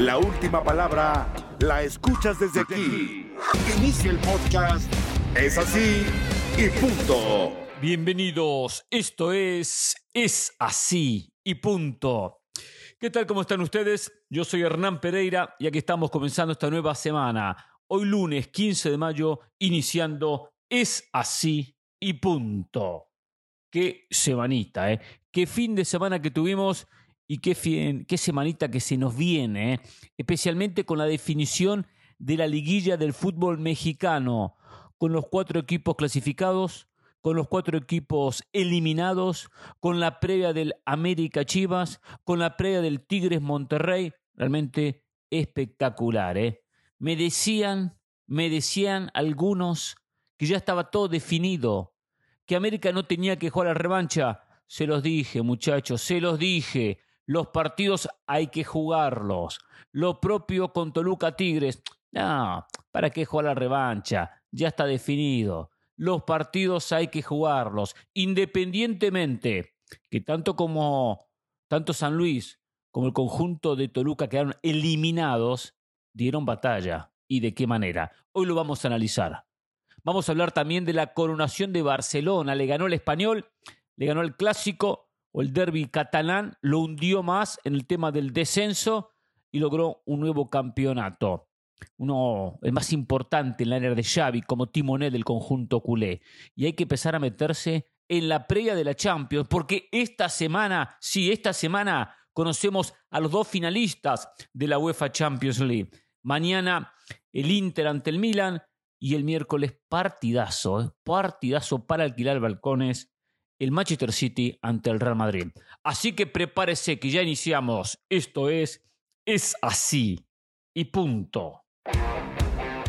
La última palabra la escuchas desde aquí. Inicia el podcast. Es así y punto. Bienvenidos, esto es Es así y punto. ¿Qué tal? ¿Cómo están ustedes? Yo soy Hernán Pereira y aquí estamos comenzando esta nueva semana. Hoy lunes 15 de mayo, iniciando Es así y punto. Qué semanita, ¿eh? Qué fin de semana que tuvimos y qué, fin, qué semanita que se nos viene, ¿eh? especialmente con la definición de la liguilla del fútbol mexicano, con los cuatro equipos clasificados, con los cuatro equipos eliminados, con la previa del América Chivas, con la previa del Tigres Monterrey, realmente espectacular. ¿eh? Me decían, me decían algunos que ya estaba todo definido, que América no tenía que jugar la revancha. Se los dije, muchachos, se los dije. Los partidos hay que jugarlos. Lo propio con Toluca Tigres. No, ¿para qué jugar la revancha? Ya está definido los partidos hay que jugarlos, independientemente que tanto como tanto San Luis como el conjunto de Toluca quedaron eliminados, dieron batalla. ¿Y de qué manera? Hoy lo vamos a analizar. Vamos a hablar también de la coronación de Barcelona. Le ganó el español, le ganó el clásico o el derby catalán, lo hundió más en el tema del descenso y logró un nuevo campeonato uno, el más importante en la era de Xavi como timonel del conjunto culé. Y hay que empezar a meterse en la previa de la Champions, porque esta semana, sí, esta semana conocemos a los dos finalistas de la UEFA Champions League. Mañana el Inter ante el Milan y el miércoles partidazo, ¿eh? partidazo para alquilar balcones, el Manchester City ante el Real Madrid. Así que prepárese que ya iniciamos. Esto es, es así y punto.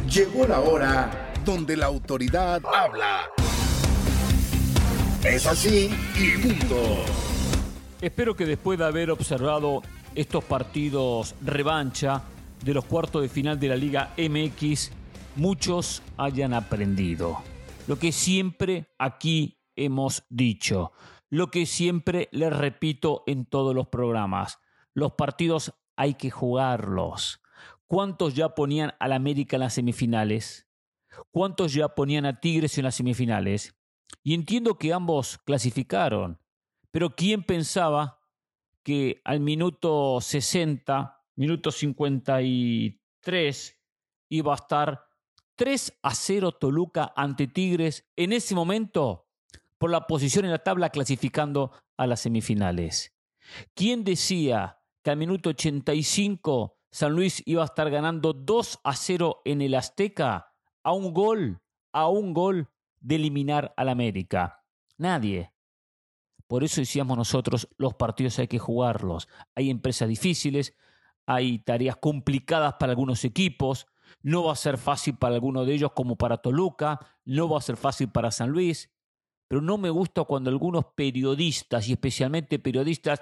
Llegó la hora donde la autoridad habla. Es así y punto. Espero que después de haber observado estos partidos revancha de los cuartos de final de la Liga MX, muchos hayan aprendido. Lo que siempre aquí hemos dicho, lo que siempre les repito en todos los programas, los partidos hay que jugarlos. ¿Cuántos ya ponían al América en las semifinales? ¿Cuántos ya ponían a Tigres en las semifinales? Y entiendo que ambos clasificaron, pero ¿quién pensaba que al minuto 60, minuto 53, iba a estar 3 a 0 Toluca ante Tigres en ese momento por la posición en la tabla clasificando a las semifinales? ¿Quién decía que al minuto 85 San Luis iba a estar ganando 2 a 0 en el Azteca a un gol, a un gol de eliminar al América. Nadie. Por eso decíamos nosotros, los partidos hay que jugarlos. Hay empresas difíciles, hay tareas complicadas para algunos equipos, no va a ser fácil para alguno de ellos como para Toluca, no va a ser fácil para San Luis, pero no me gusta cuando algunos periodistas, y especialmente periodistas,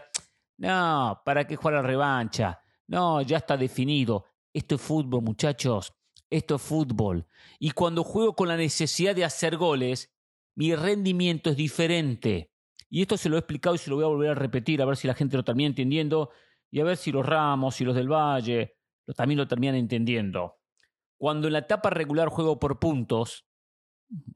no, ¿para qué jugar la revancha? No, ya está definido. Esto es fútbol, muchachos. Esto es fútbol. Y cuando juego con la necesidad de hacer goles, mi rendimiento es diferente. Y esto se lo he explicado y se lo voy a volver a repetir, a ver si la gente lo termina entendiendo y a ver si los Ramos y los del Valle también lo terminan entendiendo. Cuando en la etapa regular juego por puntos,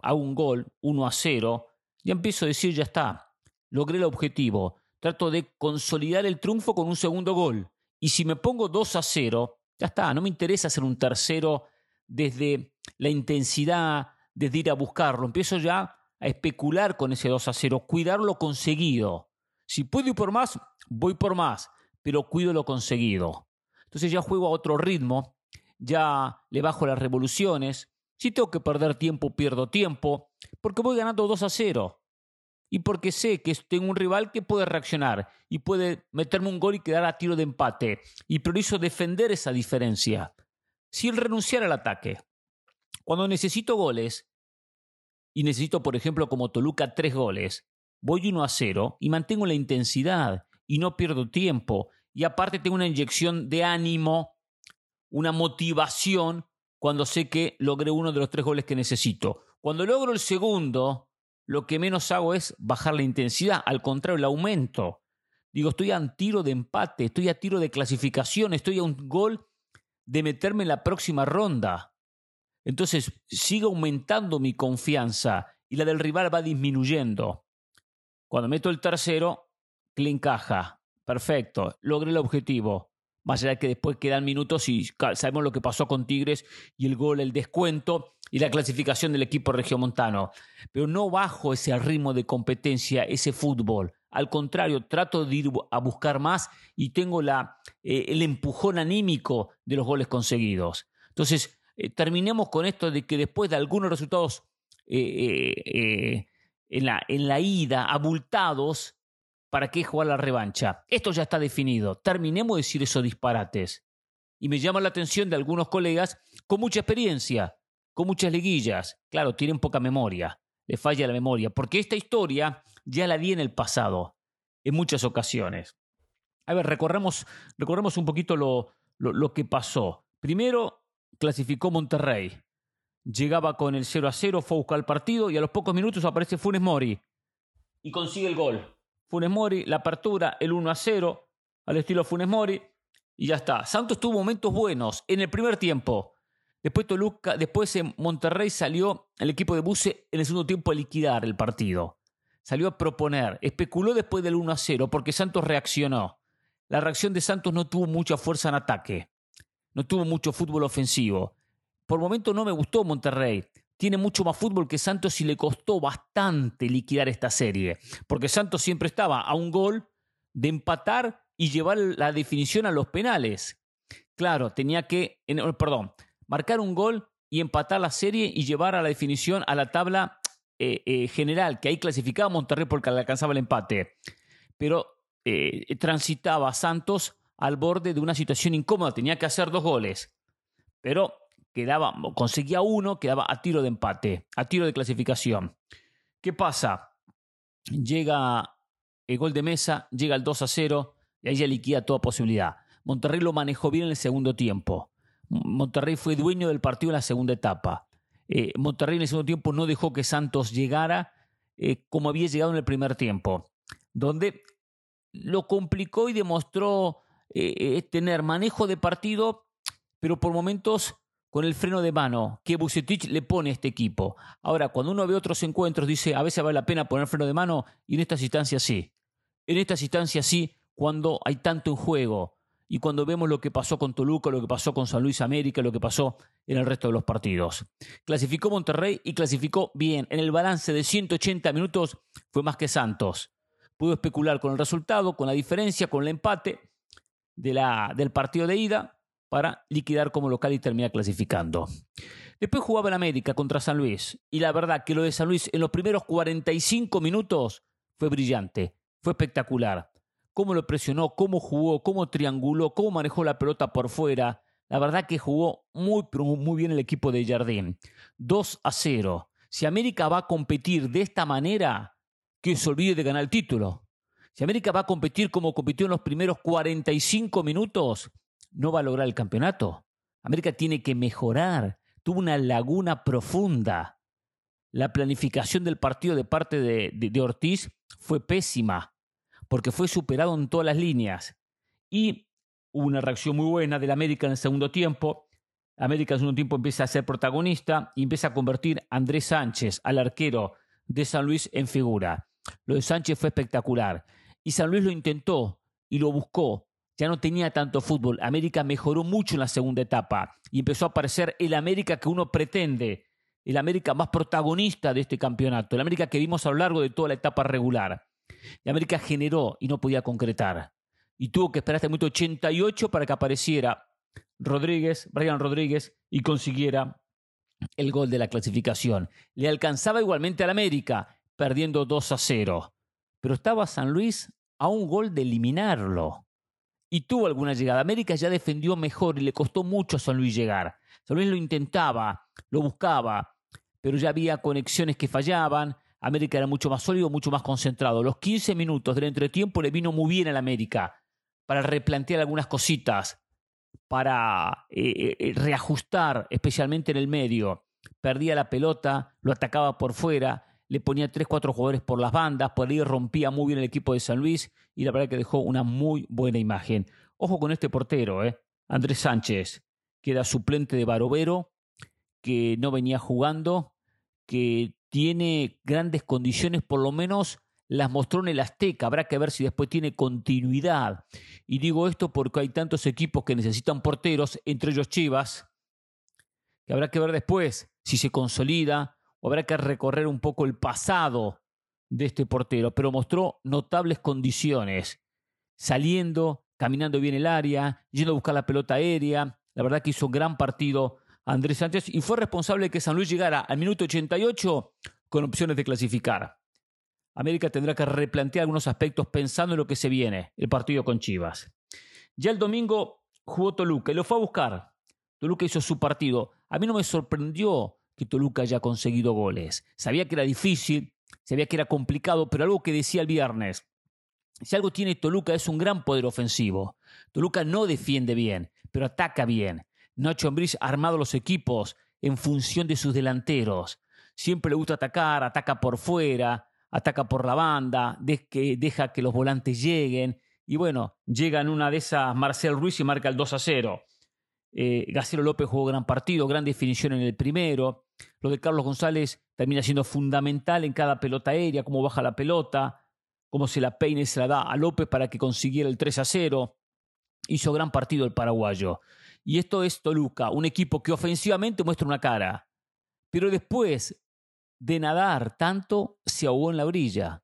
hago un gol, 1 a 0, ya empiezo a decir, ya está, logré el objetivo. Trato de consolidar el triunfo con un segundo gol. Y si me pongo 2 a 0, ya está, no me interesa hacer un tercero desde la intensidad, desde ir a buscarlo. Empiezo ya a especular con ese 2 a 0, cuidar lo conseguido. Si puedo ir por más, voy por más, pero cuido lo conseguido. Entonces ya juego a otro ritmo, ya le bajo las revoluciones. Si tengo que perder tiempo, pierdo tiempo, porque voy ganando 2 a 0 y porque sé que tengo un rival que puede reaccionar y puede meterme un gol y quedar a tiro de empate. Y priorizo defender esa diferencia sin renunciar al ataque. Cuando necesito goles, y necesito, por ejemplo, como Toluca, tres goles, voy 1 a 0 y mantengo la intensidad y no pierdo tiempo. Y aparte tengo una inyección de ánimo, una motivación cuando sé que logré uno de los tres goles que necesito. Cuando logro el segundo, lo que menos hago es bajar la intensidad, al contrario, el aumento. Digo, estoy a tiro de empate, estoy a tiro de clasificación, estoy a un gol de meterme en la próxima ronda. Entonces sigue aumentando mi confianza y la del rival va disminuyendo. Cuando meto el tercero, le encaja. Perfecto, logré el objetivo. Más allá de que después quedan minutos y sabemos lo que pasó con Tigres y el gol, el descuento y la clasificación del equipo regiomontano. Pero no bajo ese ritmo de competencia, ese fútbol. Al contrario, trato de ir a buscar más y tengo la, eh, el empujón anímico de los goles conseguidos. Entonces, eh, terminemos con esto de que después de algunos resultados eh, en, la, en la ida, abultados, ¿para qué jugar la revancha? Esto ya está definido. Terminemos de decir esos disparates. Y me llama la atención de algunos colegas con mucha experiencia, con muchas liguillas. Claro, tienen poca memoria, le falla la memoria, porque esta historia ya la di en el pasado, en muchas ocasiones. A ver, recorremos, recorremos un poquito lo, lo que pasó. Primero, clasificó Monterrey. Llegaba con el 0 a 0, fue a buscar el partido y a los pocos minutos aparece Funes Mori y consigue el gol. Funes Mori, la apertura, el 1 a 0, al estilo Funes Mori, y ya está. Santos tuvo momentos buenos en el primer tiempo. Después Toluca, después en Monterrey salió el equipo de Buse en el segundo tiempo a liquidar el partido. Salió a proponer, especuló después del 1 a 0 porque Santos reaccionó. La reacción de Santos no tuvo mucha fuerza en ataque, no tuvo mucho fútbol ofensivo. Por momento no me gustó Monterrey tiene mucho más fútbol que Santos y le costó bastante liquidar esta serie, porque Santos siempre estaba a un gol de empatar y llevar la definición a los penales. Claro, tenía que, perdón, marcar un gol y empatar la serie y llevar a la definición a la tabla eh, eh, general, que ahí clasificaba Monterrey porque le alcanzaba el empate. Pero eh, transitaba Santos al borde de una situación incómoda, tenía que hacer dos goles. Pero quedaba, conseguía uno, quedaba a tiro de empate, a tiro de clasificación. ¿Qué pasa? Llega el gol de mesa, llega el 2 a 0 y ahí ya liquida toda posibilidad. Monterrey lo manejó bien en el segundo tiempo. Monterrey fue dueño del partido en la segunda etapa. Eh, Monterrey en el segundo tiempo no dejó que Santos llegara eh, como había llegado en el primer tiempo, donde lo complicó y demostró eh, tener manejo de partido, pero por momentos con el freno de mano que Bucetich le pone a este equipo. Ahora, cuando uno ve otros encuentros, dice, a veces vale la pena poner freno de mano y en estas instancias sí. En estas instancias sí, cuando hay tanto en juego y cuando vemos lo que pasó con Toluca, lo que pasó con San Luis América, lo que pasó en el resto de los partidos. Clasificó Monterrey y clasificó bien. En el balance de 180 minutos fue más que Santos. Pudo especular con el resultado, con la diferencia, con el empate de la, del partido de ida para liquidar como local y terminar clasificando. Después jugaba en América contra San Luis y la verdad que lo de San Luis en los primeros 45 minutos fue brillante, fue espectacular. Cómo lo presionó, cómo jugó, cómo trianguló, cómo manejó la pelota por fuera. La verdad que jugó muy, muy bien el equipo de Jardín. 2 a 0. Si América va a competir de esta manera, que se olvide de ganar el título. Si América va a competir como compitió en los primeros 45 minutos, no va a lograr el campeonato. América tiene que mejorar. Tuvo una laguna profunda. La planificación del partido de parte de, Ortiz fue pésima, porque fue superado en todas las líneas. Y hubo una reacción muy buena del América en el segundo tiempo. América en el segundo tiempo empieza a ser protagonista y empieza a convertir a Andrés Sánchez, al arquero de San Luis, en figura. Lo de Sánchez fue espectacular. Y San Luis lo intentó y lo buscó, ya no tenía tanto fútbol. América mejoró mucho en la segunda etapa y empezó a aparecer el América que uno pretende, el América más protagonista de este campeonato, el América que vimos a lo largo de toda la etapa regular. América generó y no podía concretar. Y tuvo que esperar hasta el minuto 88 para que apareciera Rodríguez, Brian Rodríguez, y consiguiera el gol de la clasificación. Le alcanzaba igualmente al América, perdiendo 2 a 0. Pero estaba San Luis a un gol de eliminarlo y tuvo alguna llegada. América ya defendió mejor y le costó mucho a San Luis llegar. San Luis lo intentaba, lo buscaba, pero ya había conexiones que fallaban. América era mucho más sólido, mucho más concentrado. Los 15 minutos del entretiempo le vino muy bien al América para replantear algunas cositas, para eh, eh, eh, reajustar, especialmente en el medio. Perdía la pelota, lo atacaba por fuera, le ponía 3, 4 jugadores por las bandas, por ahí rompía muy bien el equipo de San Luis y la verdad que dejó una muy buena imagen. Ojo con este portero, ¿eh? Andrés Sánchez, que era suplente de Barovero, que no venía jugando, que tiene grandes condiciones, por lo menos las mostró en el Azteca. Habrá que ver si después tiene continuidad. Y digo esto porque hay tantos equipos que necesitan porteros, entre ellos Chivas, que habrá que ver después si se consolida habrá que recorrer un poco el pasado de este portero. Pero mostró notables condiciones, saliendo, caminando bien el área, yendo a buscar la pelota aérea. La verdad que hizo un gran partido Andrés Sánchez y fue responsable de que San Luis llegara al minuto 88 con opciones de clasificar. América tendrá que replantear algunos aspectos pensando en lo que se viene, el partido con Chivas. Ya el domingo jugó Toluca y lo fue a buscar. Toluca hizo su partido. A mí no me sorprendió que Toluca haya conseguido goles. Sabía que era difícil, sabía que era complicado, pero algo que decía el viernes. Si algo tiene Toluca es un gran poder ofensivo. Toluca no defiende bien, pero ataca bien. Nacho Ambriz ha armado los equipos en función de sus delanteros. Siempre le gusta atacar, ataca por fuera, ataca por la banda, deja que los volantes lleguen. Y bueno, llega en una de esas Marcel Ruiz y marca el 2 a 0. Eh, López jugó gran partido, gran definición en el primero. Lo de Carlos González termina siendo fundamental en cada pelota aérea, cómo baja la pelota, cómo se la peina y se la da a López para que consiguiera el 3 a 0. Hizo gran partido el paraguayo. Y esto es Toluca, un equipo que ofensivamente muestra una cara, pero después de nadar tanto, se ahogó en la orilla.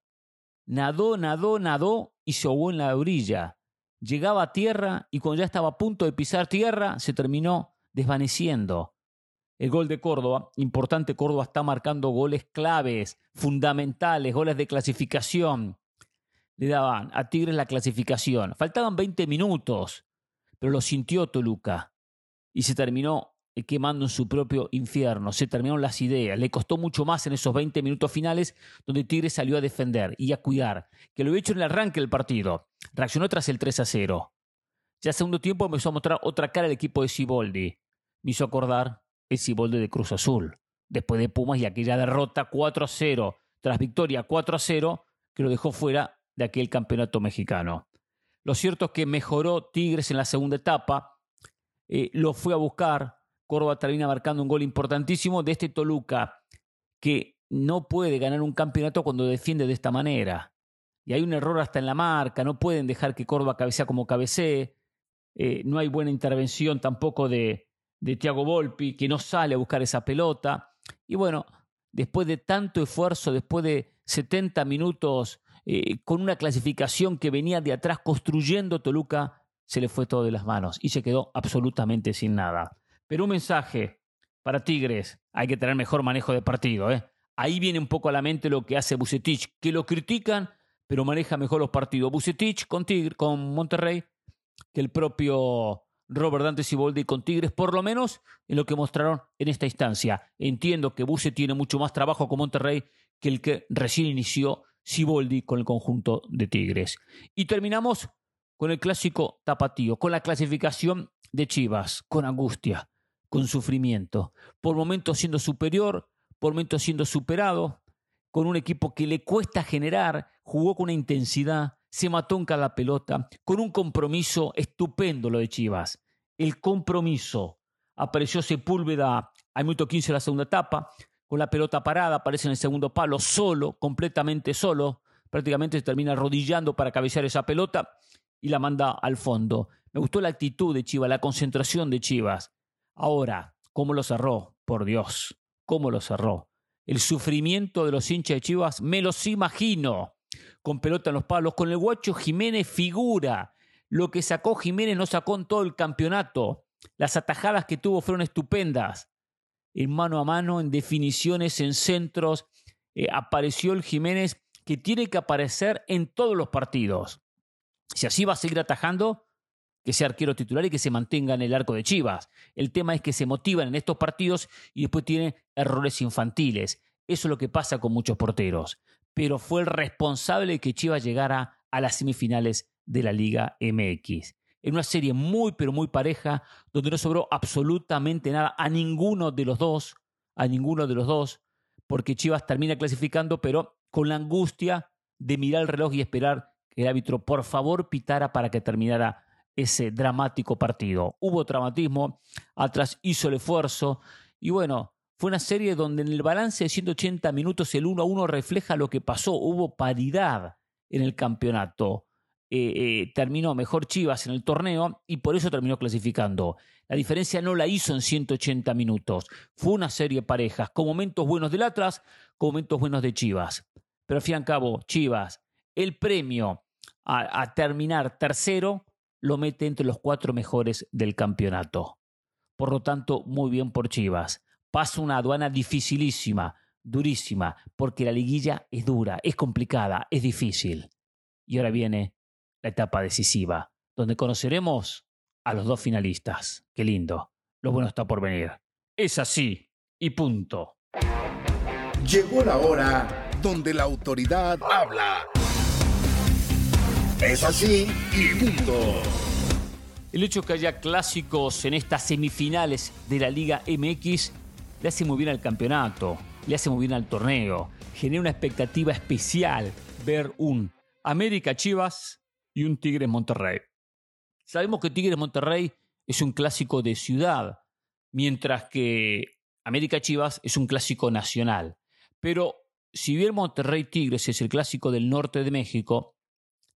Nadó, nadó, nadó y se ahogó en la orilla. Llegaba a tierra y cuando ya estaba a punto de pisar tierra, se terminó desvaneciendo. El gol de Córdoba, importante, Córdoba está marcando goles claves, fundamentales, goles de clasificación. Le daban a Tigres la clasificación. Faltaban 20 minutos pero lo sintió Toluca y se terminó eh, quemando en su propio infierno, se terminaron las ideas, le costó mucho más en esos 20 minutos finales donde Tigre salió a defender y a cuidar, que lo había hecho en el arranque del partido, reaccionó tras el 3 a 0. Ya segundo tiempo empezó a mostrar otra cara el equipo de Ciboldi, me hizo acordar el Ciboldi de Cruz Azul, después de Pumas y aquella derrota 4 a 0, tras victoria 4 a 0, que lo dejó fuera de aquel campeonato mexicano. Lo cierto es que mejoró Tigres en la segunda etapa, eh, lo fue a buscar. Córdoba termina marcando un gol importantísimo de este Toluca, que no puede ganar un campeonato cuando defiende de esta manera. Y hay un error hasta en la marca, no pueden dejar que Córdoba cabecea como cabecee. Eh, no hay buena intervención tampoco de, de Thiago Volpi, que no sale a buscar esa pelota. Y bueno, después de tanto esfuerzo, después de 70 minutos eh, con una clasificación que venía de atrás construyendo Toluca, se le fue todo de las manos y se quedó absolutamente sin nada. Pero un mensaje para Tigres, hay que tener mejor manejo de partido. ¿eh? Ahí viene un poco a la mente lo que hace Bucetich, que lo critican, pero maneja mejor los partidos. Bucetich con, Tigre, con Monterrey que el propio Robert Dante Siboldi con Tigres, por lo menos en lo que mostraron en esta instancia. Entiendo que Buce tiene mucho más trabajo con Monterrey que el que recién inició Siboldi con el conjunto de Tigres. Y terminamos con el clásico tapatío, con la clasificación de Chivas, con angustia, con sufrimiento, por momentos siendo superior, por momentos siendo superado, con un equipo que le cuesta generar, jugó con una intensidad, se mató en pelota, con un compromiso estupendo lo de Chivas. El compromiso. Apareció Sepúlveda al minuto 15 de la segunda etapa, con la pelota parada, aparece en el segundo palo, solo, completamente solo, prácticamente se termina arrodillando para cabecear esa pelota y la manda al fondo. Me gustó la actitud de Chivas, la concentración de Chivas. Ahora, ¿cómo lo cerró? Por Dios, ¿cómo lo cerró? El sufrimiento de los hinchas de Chivas, me los imagino, con pelota en los palos, con el guacho Jiménez figura. Lo que sacó Jiménez no sacó en todo el campeonato. Las atajadas que tuvo fueron estupendas en mano a mano, en definiciones, en centros. Eh, apareció el Jiménez que tiene que aparecer en todos los partidos. Si así va a seguir atajando, que sea arquero titular y que se mantenga en el arco de Chivas. El tema es que se motivan en estos partidos y después tiene errores infantiles. Eso es lo que pasa con muchos porteros. Pero fue el responsable de que Chivas llegara a las semifinales de la Liga MX en una serie muy, pero muy pareja, donde no sobró absolutamente nada a ninguno de los dos, a ninguno de los dos. porque Chivas termina clasificando, pero con la angustia de mirar el reloj y esperar que el árbitro por favor pitara para que terminara ese dramático partido. Hubo dramatismo, atrás hizo el esfuerzo y bueno, fue una serie donde en el balance de 180 minutos el 1 a 1 refleja lo que pasó. Hubo paridad en el campeonato. Eh, eh, terminó mejor Chivas en el torneo y por eso terminó clasificando. La diferencia no la hizo en 180 minutos. Fue una serie de parejas, con momentos buenos del Atlas, con momentos buenos de Chivas. Pero al fin y al cabo, Chivas, el premio a terminar tercero lo mete entre los cuatro mejores del campeonato. Por lo tanto, muy bien por Chivas. Pasa una aduana dificilísima, durísima, porque la liguilla es dura, es complicada, es difícil. Y ahora viene la etapa decisiva, donde conoceremos a los dos finalistas. Qué lindo. Lo bueno está por venir. Es así y punto. Llegó la hora donde la autoridad habla. Es así y punto. El hecho que haya clásicos en estas semifinales de la Liga MX le hace muy bien al campeonato, le hace muy bien al torneo, genera una expectativa especial ver un América Chivas y un Tigres Monterrey. Sabemos que Tigres Monterrey es un clásico de ciudad, mientras que América Chivas es un clásico nacional. Pero si bien Monterrey Tigres es el clásico del norte de México,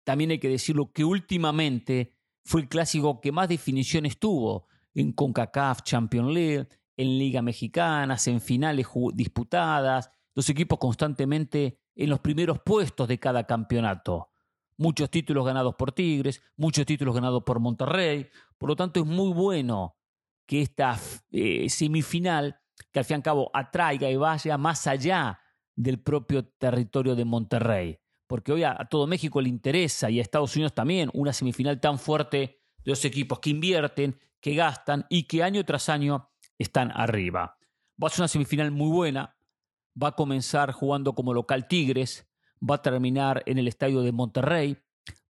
también hay que decirlo que últimamente fue el clásico que más definiciones tuvo en CONCACAF Champions League, en Liga Mexicana, en finales disputadas, los equipos constantemente en los primeros puestos de cada campeonato. Muchos títulos ganados por Tigres, muchos títulos ganados por Monterrey. Por lo tanto, es muy bueno que esta eh, semifinal, que al fin y al cabo atraiga y vaya más allá del propio territorio de Monterrey porque hoy a, todo México le interesa y a Estados Unidos también una semifinal tan fuerte de los equipos que invierten, que gastan y que año tras año están arriba. Va a ser una semifinal muy buena, va a comenzar jugando como local Tigres, va a terminar en el estadio de Monterrey,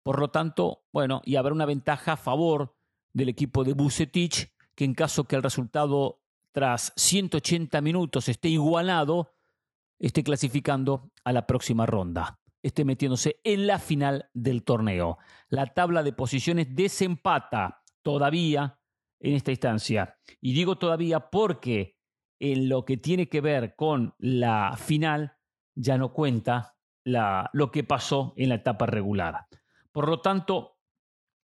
por lo tanto, bueno, y habrá una ventaja a favor del equipo de Bucetich, que en caso que el resultado tras 180 minutos esté igualado, esté clasificando a la próxima ronda. Esté metiéndose en la final del torneo. La tabla de posiciones desempata todavía en esta instancia. Y digo todavía porque en lo que tiene que ver con la final ya no cuenta lo que pasó en la etapa regular. Por lo tanto,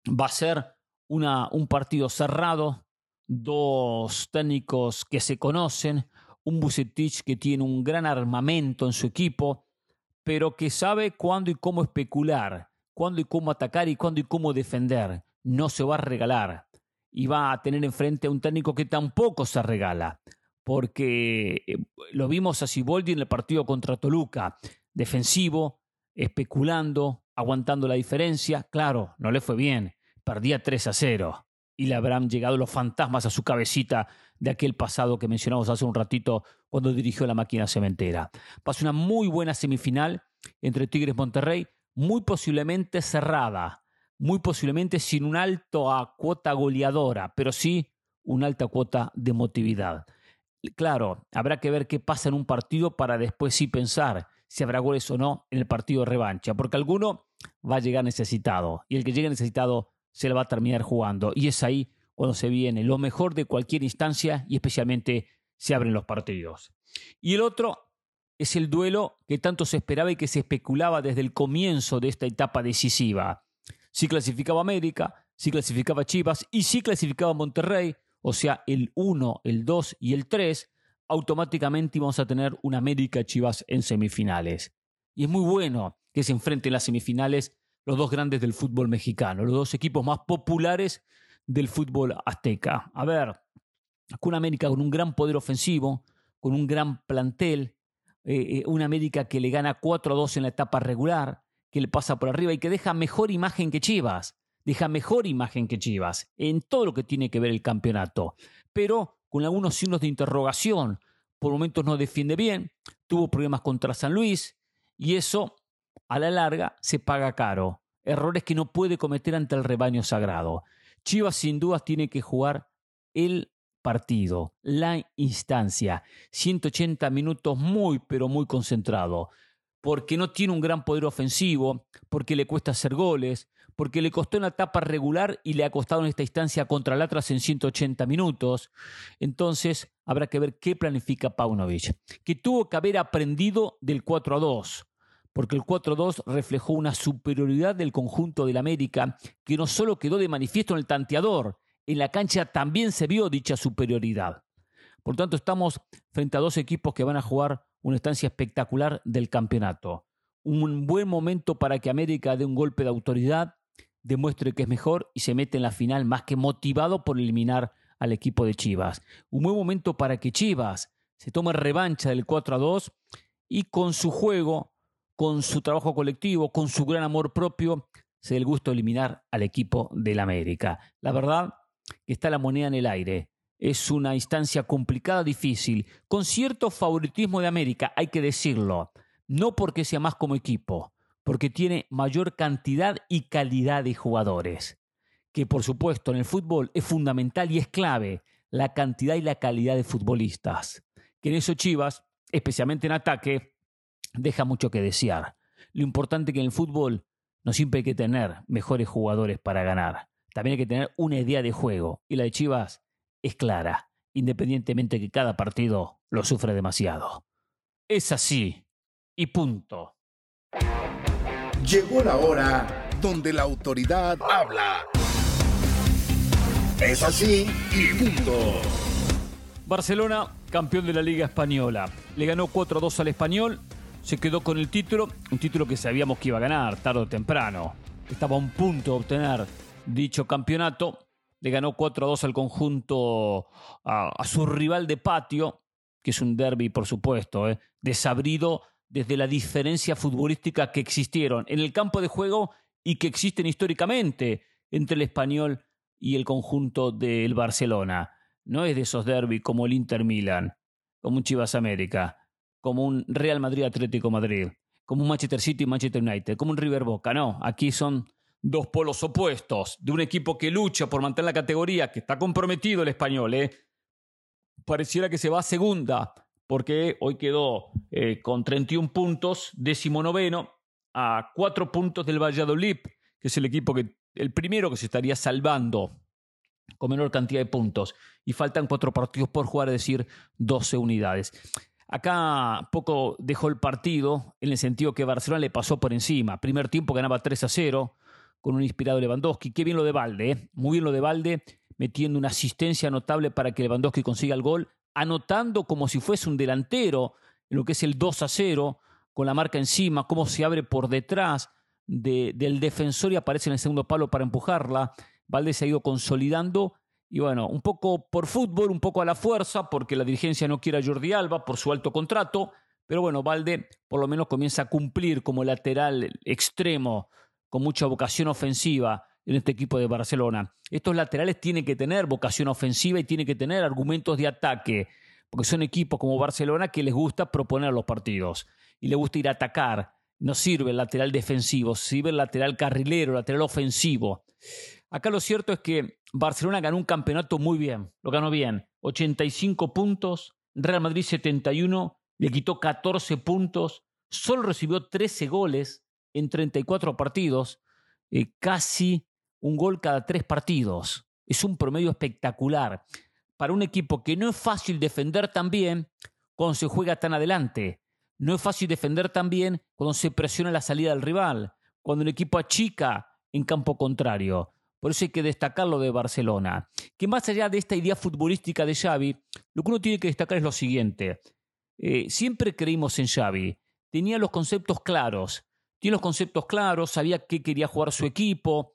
va a ser un partido cerrado, dos técnicos que se conocen, un Bucetich que tiene un gran armamento en su equipo, pero que sabe cuándo y cómo especular, cuándo y cómo atacar y cuándo y cómo defender. No se va a regalar. Y va a tener enfrente a un técnico que tampoco se regala. Porque eh, lo vimos a Siboldi en el partido contra Toluca. Defensivo, especulando, aguantando la diferencia. Claro, no le fue bien. Perdía 3 a 0 y le habrán llegado los fantasmas a su cabecita de aquel pasado que mencionamos hace un ratito cuando dirigió la máquina cementera. Pasa una muy buena semifinal entre Tigres Monterrey, muy posiblemente cerrada, muy posiblemente sin un alto a cuota goleadora, pero sí una alta cuota de emotividad. Claro, habrá que ver qué pasa en un partido para después sí pensar si habrá goles o no en el partido de revancha, porque alguno va a llegar necesitado y el que llegue necesitado se la va a terminar jugando. Y es ahí cuando se viene lo mejor de cualquier instancia y especialmente se abren los partidos. Y el otro es el duelo que tanto se esperaba y que se especulaba desde el comienzo de esta etapa decisiva. Si clasificaba América, si clasificaba Chivas y si clasificaba Monterrey, o sea, el 1, el 2 y el 3, automáticamente íbamos a tener una América Chivas en semifinales. Y es muy bueno que se enfrenten las semifinales los dos grandes del fútbol mexicano, los dos equipos más populares del fútbol azteca. A ver, con América con un gran poder ofensivo, con un gran plantel, eh, eh, una América que le gana 4-2 en la etapa regular, que le pasa por arriba y que deja mejor imagen que Chivas, deja mejor imagen que Chivas en todo lo que tiene que ver el campeonato, pero con algunos signos de interrogación. Por momentos no defiende bien, tuvo problemas contra San Luis y eso a la larga se paga caro. Errores que no puede cometer ante el rebaño sagrado. Chivas sin dudas tiene que jugar el partido, la instancia. 180 minutos muy, pero muy concentrado. Porque no tiene un gran poder ofensivo, porque le cuesta hacer goles, porque le costó en la etapa regular y le ha costado en esta instancia contra el Atlas en 180 minutos. Entonces, habrá que ver qué planifica Paunovic, que tuvo que haber aprendido del 4 a 2 porque el 4-2 reflejó una superioridad del conjunto del América que no solo quedó de manifiesto en el tanteador, en la cancha también se vio dicha superioridad. Por tanto, estamos frente a dos equipos que van a jugar una estancia espectacular del campeonato. Un buen momento para que América dé un golpe de autoridad, demuestre que es mejor y se mete en la final más que motivado por eliminar al equipo de Chivas. Un buen momento para que Chivas se tome revancha del 4 a 2 y con su juego con su trabajo colectivo, con su gran amor propio, se da el gusto de eliminar al equipo del América. La verdad que está la moneda en el aire. Es una instancia complicada, difícil, con cierto favoritismo de América, hay que decirlo. No porque sea más como equipo, porque tiene mayor cantidad y calidad de jugadores. Que por supuesto en el fútbol es fundamental y es clave la cantidad y la calidad de futbolistas. Que en eso Chivas, especialmente en ataque, deja mucho que desear. Lo importante es que en el fútbol no siempre hay que tener mejores jugadores para ganar. También hay que tener una idea de juego. Y la de Chivas es clara, independientemente que cada partido lo sufre demasiado. Es así. Y punto. Llegó la hora donde la autoridad habla. Es así y punto. Barcelona, campeón de la Liga Española. Le ganó 4-2 al Español se quedó con el título, un título que sabíamos que iba a ganar tarde o temprano. Estaba a un punto de obtener dicho campeonato. Le ganó 4 a 2 al conjunto, a, su rival de patio, que es un derby, por supuesto, eh, desabrido desde la diferencia futbolística que existieron en el campo de juego y que existen históricamente entre el español y el conjunto del Barcelona. No es de esos derbis como el Inter Milan, como un Chivas América como un Real Madrid Atlético Madrid, como un Manchester City Manchester United, como un River Boca. No, aquí son dos polos opuestos de un equipo que lucha por mantener la categoría, que está comprometido el español. ¿eh? Pareciera que se va a segunda, porque hoy quedó eh, con 31 puntos, décimo noveno, a cuatro puntos del Valladolid, que es el equipo que, el primero que se estaría salvando con menor cantidad de puntos. Y faltan cuatro partidos por jugar, es decir, 12 unidades. Acá poco dejó el partido en el sentido que Barcelona le pasó por encima. Primer tiempo ganaba 3 a 0 con un inspirado Lewandowski. Qué bien lo de Valde, ¿eh? muy bien lo de Valde, metiendo una asistencia notable para que Lewandowski consiga el gol, anotando como si fuese un delantero en lo que es el 2 a 0, con la marca encima, cómo se abre por detrás del defensor y aparece en el segundo palo para empujarla. Valde se ha ido consolidando y bueno, un poco por fútbol, un poco a la fuerza, porque la dirigencia no quiere a Jordi Alba por su alto contrato. Pero bueno, Valde por lo menos comienza a cumplir como lateral extremo, con mucha vocación ofensiva en este equipo de Barcelona. Estos laterales tienen que tener vocación ofensiva y tienen que tener argumentos de ataque, porque son equipos como Barcelona que les gusta proponer los partidos y les gusta ir a atacar. No sirve el lateral defensivo, sirve el lateral carrilero, lateral ofensivo. Acá lo cierto es que Barcelona ganó un campeonato muy bien, lo ganó bien. 85 puntos, Real Madrid 71, le quitó 14 puntos, solo recibió 13 goles en 34 partidos, eh, casi un gol cada tres partidos. Es un promedio espectacular para un equipo que no es fácil defender tan bien cuando se juega tan adelante. No es fácil defender tan bien cuando se presiona la salida del rival, cuando el equipo achica en campo contrario. Por eso hay que destacar lo de Barcelona. Que más allá de esta idea futbolística de Xavi, lo que uno tiene que destacar es lo siguiente. Eh, siempre creímos en Xavi. Tenía los conceptos claros. Tiene los conceptos claros, sabía qué quería jugar su equipo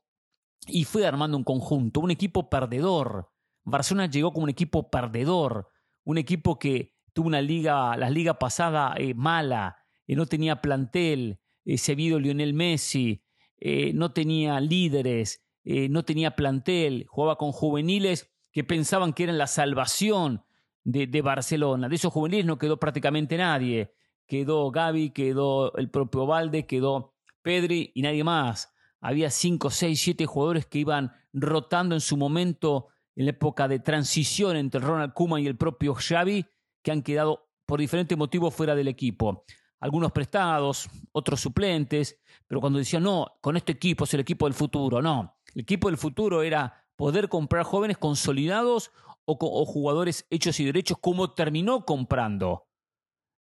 y fue armando un conjunto, un equipo perdedor. Barcelona llegó como un equipo perdedor, un equipo que tuvo una liga, la liga pasada eh, mala, eh, no tenía plantel, se vio Lionel Messi, no tenía líderes, eh, no tenía plantel, jugaba con juveniles que pensaban que eran la salvación de, Barcelona. De esos juveniles no quedó prácticamente nadie. Quedó Gaby, quedó el propio Valde, quedó Pedri y nadie más. Había cinco, seis, siete jugadores que iban rotando en su momento en la época de transición entre Ronald Koeman y el propio Xavi, que han quedado por diferentes motivos fuera del equipo. Algunos prestados, otros suplentes, pero cuando decían, no, con este equipo es el equipo del futuro, no. El equipo del futuro era poder comprar jóvenes consolidados o, jugadores hechos y derechos, como terminó comprando.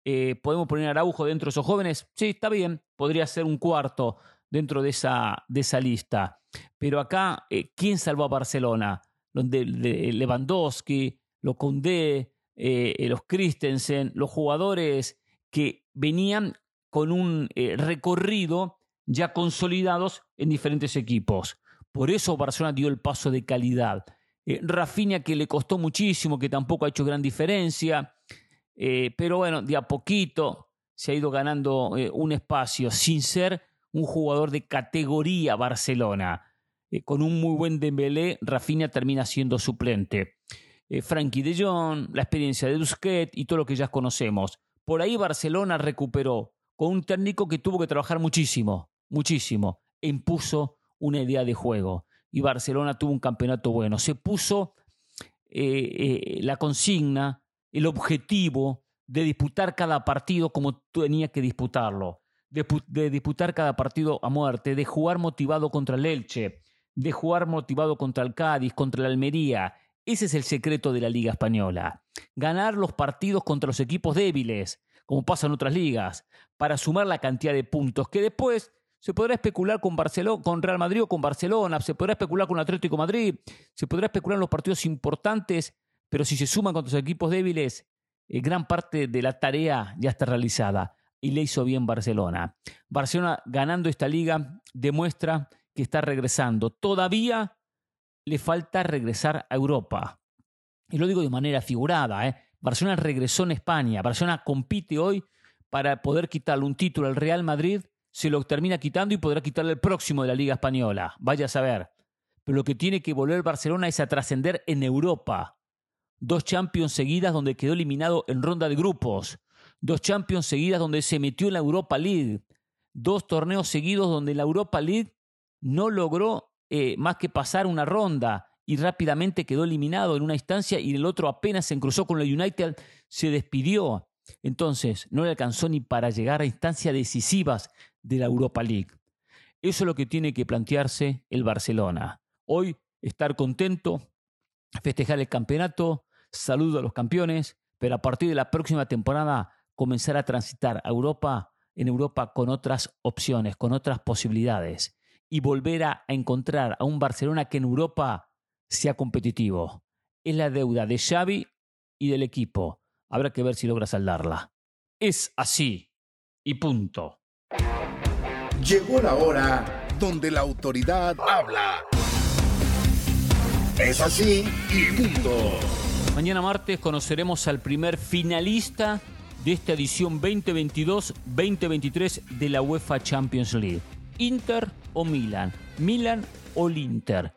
Eh, ¿Podemos poner Araujo dentro de esos jóvenes? Sí, está bien, podría ser un cuarto dentro de esa, de esa lista. Pero acá, eh, ¿quién salvó a Barcelona? Donde Lewandowski, los Condé, eh, los Christensen, los jugadores que venían con un recorrido ya consolidados en diferentes equipos. Por eso Barcelona dio el paso de calidad. Rafinha que le costó muchísimo, que tampoco ha hecho gran diferencia, eh, pero bueno, de a poquito se ha ido ganando eh, un espacio sin ser un jugador de categoría Barcelona. con un muy buen Dembélé, Rafinha termina siendo suplente. Frankie de Jong, la experiencia de Busquets y todo lo que ya conocemos. Por ahí Barcelona recuperó con un técnico que tuvo que trabajar muchísimo, muchísimo, e impuso una idea de juego y Barcelona tuvo un campeonato bueno. Se puso eh, eh, la consigna, el objetivo de disputar cada partido como tenía que disputarlo, de, disputar cada partido a muerte, de jugar motivado contra el Elche, de jugar motivado contra el Cádiz, contra la Almería. Ese es el secreto de la Liga Española. Ganar los partidos contra los equipos débiles, como pasa en otras ligas, para sumar la cantidad de puntos que después se podrá especular con, Barcelona, con Real Madrid o con Barcelona, se podrá especular con Atlético Madrid, se podrá especular en los partidos importantes, pero si se suman contra los equipos débiles, eh, gran parte de la tarea ya está realizada y le hizo bien Barcelona. Barcelona ganando esta liga demuestra que está regresando. Todavía le falta regresar a Europa. Y lo digo de manera figurada. ¿eh? Barcelona regresó en España. Barcelona compite hoy para poder quitarle un título al Real Madrid se lo termina quitando y podrá quitarle el próximo de la Liga Española. Vaya a saber. Pero lo que tiene que volver Barcelona es a trascender en Europa. Dos Champions seguidas donde quedó eliminado en ronda de grupos. Dos Champions seguidas donde se metió en la Europa League. Dos torneos seguidos donde la Europa League no logró eh, más que pasar una ronda y rápidamente quedó eliminado en una instancia y el otro apenas se encruzó con el United, se despidió. Entonces, no le alcanzó ni para llegar a instancias decisivas de la Europa League. Eso es lo que tiene que plantearse el Barcelona. Hoy estar contento, festejar el campeonato, saludo a los campeones, pero a partir de la próxima temporada comenzar a transitar a Europa en Europa con otras opciones, con otras posibilidades y volver a, encontrar a un Barcelona que en Europa sea competitivo. Es la deuda de Xavi y del equipo. Habrá que ver si logra saldarla. Es así. Y punto. Llegó la hora donde la autoridad habla. Es así y punto. Mañana martes conoceremos al primer finalista de esta edición 2022-2023 de la UEFA Champions League. Inter o Milan. Milan o el Inter.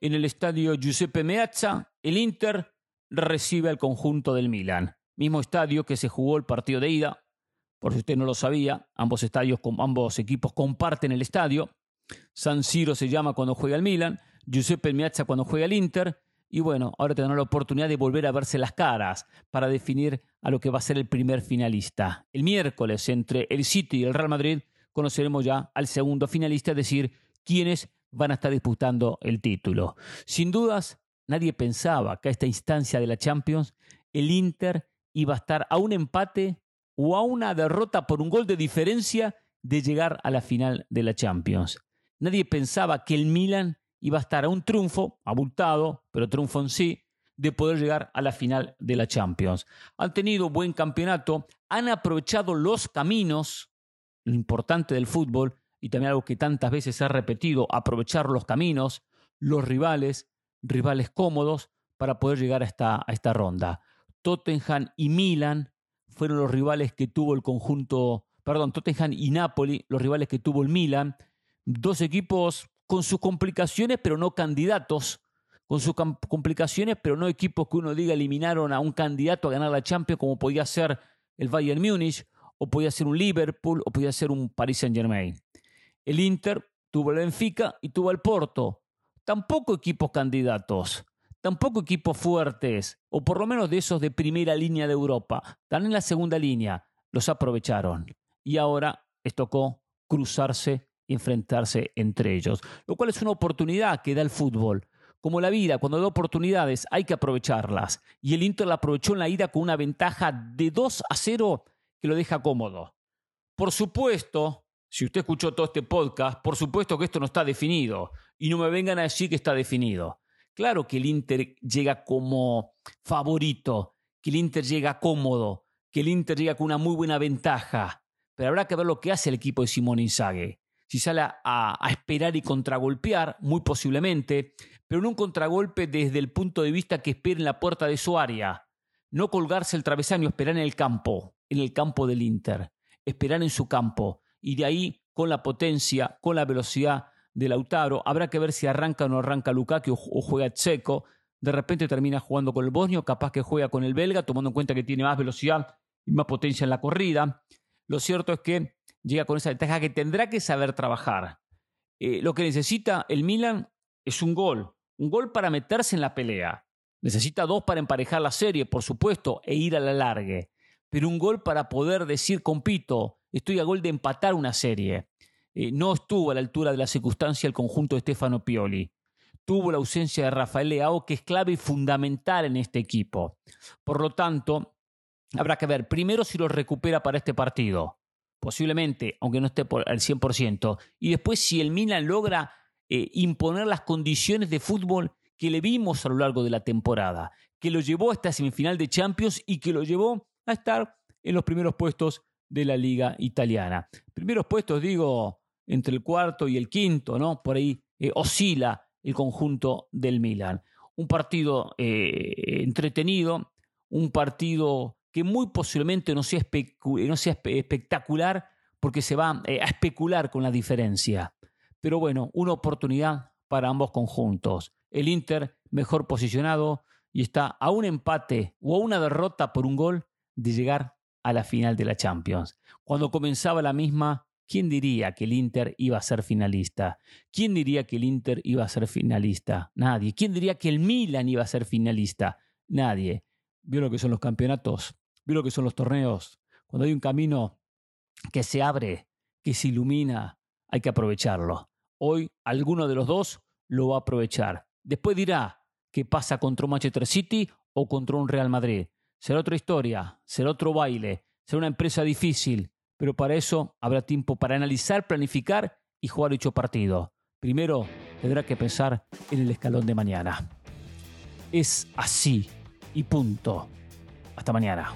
En el estadio Giuseppe Meazza, el Inter recibe al conjunto del Milan. Mismo estadio que se jugó el partido de ida, por si usted no lo sabía, ambos, estadios, ambos equipos comparten el estadio. San Siro se llama cuando juega el Milan, Giuseppe Meazza cuando juega el Inter. Y bueno, ahora tendrán la oportunidad de volver a verse las caras para definir a lo que va a ser el primer finalista. El miércoles, entre el City y el Real Madrid, conoceremos ya al segundo finalista, es decir, quiénes van a estar disputando el título. Sin dudas, nadie pensaba que a esta instancia de la Champions el Inter iba a estar a un empate o a una derrota por un gol de diferencia de llegar a la final de la Champions. Nadie pensaba que el Milan iba a estar a un triunfo, abultado, pero triunfo en sí, de poder llegar a la final de la Champions. Han tenido buen campeonato, han aprovechado los caminos, lo importante del fútbol, y también algo que tantas veces se ha repetido, aprovechar los caminos, los rivales, rivales cómodos, para poder llegar a esta, a esta ronda. Tottenham y Milan fueron los rivales que tuvo el conjunto, perdón, Tottenham y Napoli, los rivales que tuvo el Milan. Dos equipos con sus complicaciones, pero no candidatos. Con sus complicaciones, pero no equipos que uno diga eliminaron a un candidato a ganar la Champions, como podía ser el Bayern Múnich, o podía ser un Liverpool, o podía ser un Paris Saint Germain. El Inter tuvo el Benfica y tuvo el Porto. Tampoco equipos candidatos. tampoco equipos fuertes, o por lo menos de esos de primera línea de Europa, están en la segunda línea, los aprovecharon. Y ahora les tocó cruzarse enfrentarse entre ellos, lo cual es una oportunidad que da el fútbol. Como la vida, cuando da oportunidades hay que aprovecharlas. Y el Inter la aprovechó en la ida con una ventaja de 2 a 0 que lo deja cómodo. Por supuesto, si usted escuchó todo este podcast, por supuesto que esto no está definido. Y no me vengan a decir que está definido. Claro que el Inter llega como favorito, que el Inter llega cómodo, que el Inter llega con una muy buena ventaja. Pero habrá que ver lo que hace el equipo de Simón Inzaghi. Si sale a, esperar y contragolpear, muy posiblemente, pero no un contragolpe desde el punto de vista que espera en la puerta de su área. No colgarse el travesaño, esperar en el campo, en el campo del Inter. Esperar en su campo. Y de ahí, con la potencia, con la velocidad de Lautaro, habrá que ver si arranca o no arranca Lukaku o, juega Checo. De repente termina jugando con el bosnio, capaz que juega con el belga, tomando en cuenta que tiene más velocidad y más potencia en la corrida. Lo cierto es que llega con esa ventaja que tendrá que saber trabajar. Eh, lo que necesita el Milan es un gol, un gol para meterse en la pelea. Necesita dos para emparejar la serie, por supuesto, e ir a la largue. Pero un gol para poder decir, compito, estoy a gol de empatar una serie. Eh, no estuvo a la altura de la circunstancia el conjunto de Stefano Pioli. Tuvo la ausencia de Rafael Leao, que es clave y fundamental en este equipo. Por lo tanto, habrá que ver primero si lo recupera para este partido. Posiblemente, aunque no esté al 100%. Y después si el Milan logra eh, imponer las condiciones de fútbol que le vimos a lo largo de la temporada, que lo llevó a esta semifinal de Champions y que lo llevó a estar en los primeros puestos de la liga italiana. Primeros puestos, digo, entre el cuarto y el quinto, ¿no? Por ahí eh, oscila el conjunto del Milan. Un partido eh, entretenido, un partido que muy posiblemente no sea, sea espectacular porque se va a especular con la diferencia. Pero bueno, una oportunidad para ambos conjuntos. El Inter mejor posicionado y está a un empate o a una derrota por un gol de llegar a la final de la Champions. Cuando comenzaba la misma, ¿quién diría que el Inter iba a ser finalista? ¿Quién diría que el Inter iba a ser finalista? Nadie. ¿Quién diría que el Milan iba a ser finalista? Nadie. Vio lo que son los campeonatos, vio lo que son los torneos. Cuando hay un camino que se abre, que se ilumina, hay que aprovecharlo. Hoy alguno de los dos lo va a aprovechar. Después dirá qué pasa contra un Manchester City o contra un Real Madrid. Será otra historia, será otro baile, será una empresa difícil, pero para eso habrá tiempo para analizar, planificar y jugar dicho partido. Primero tendrá que pensar en el escalón de mañana. Es así y punto. Hasta mañana.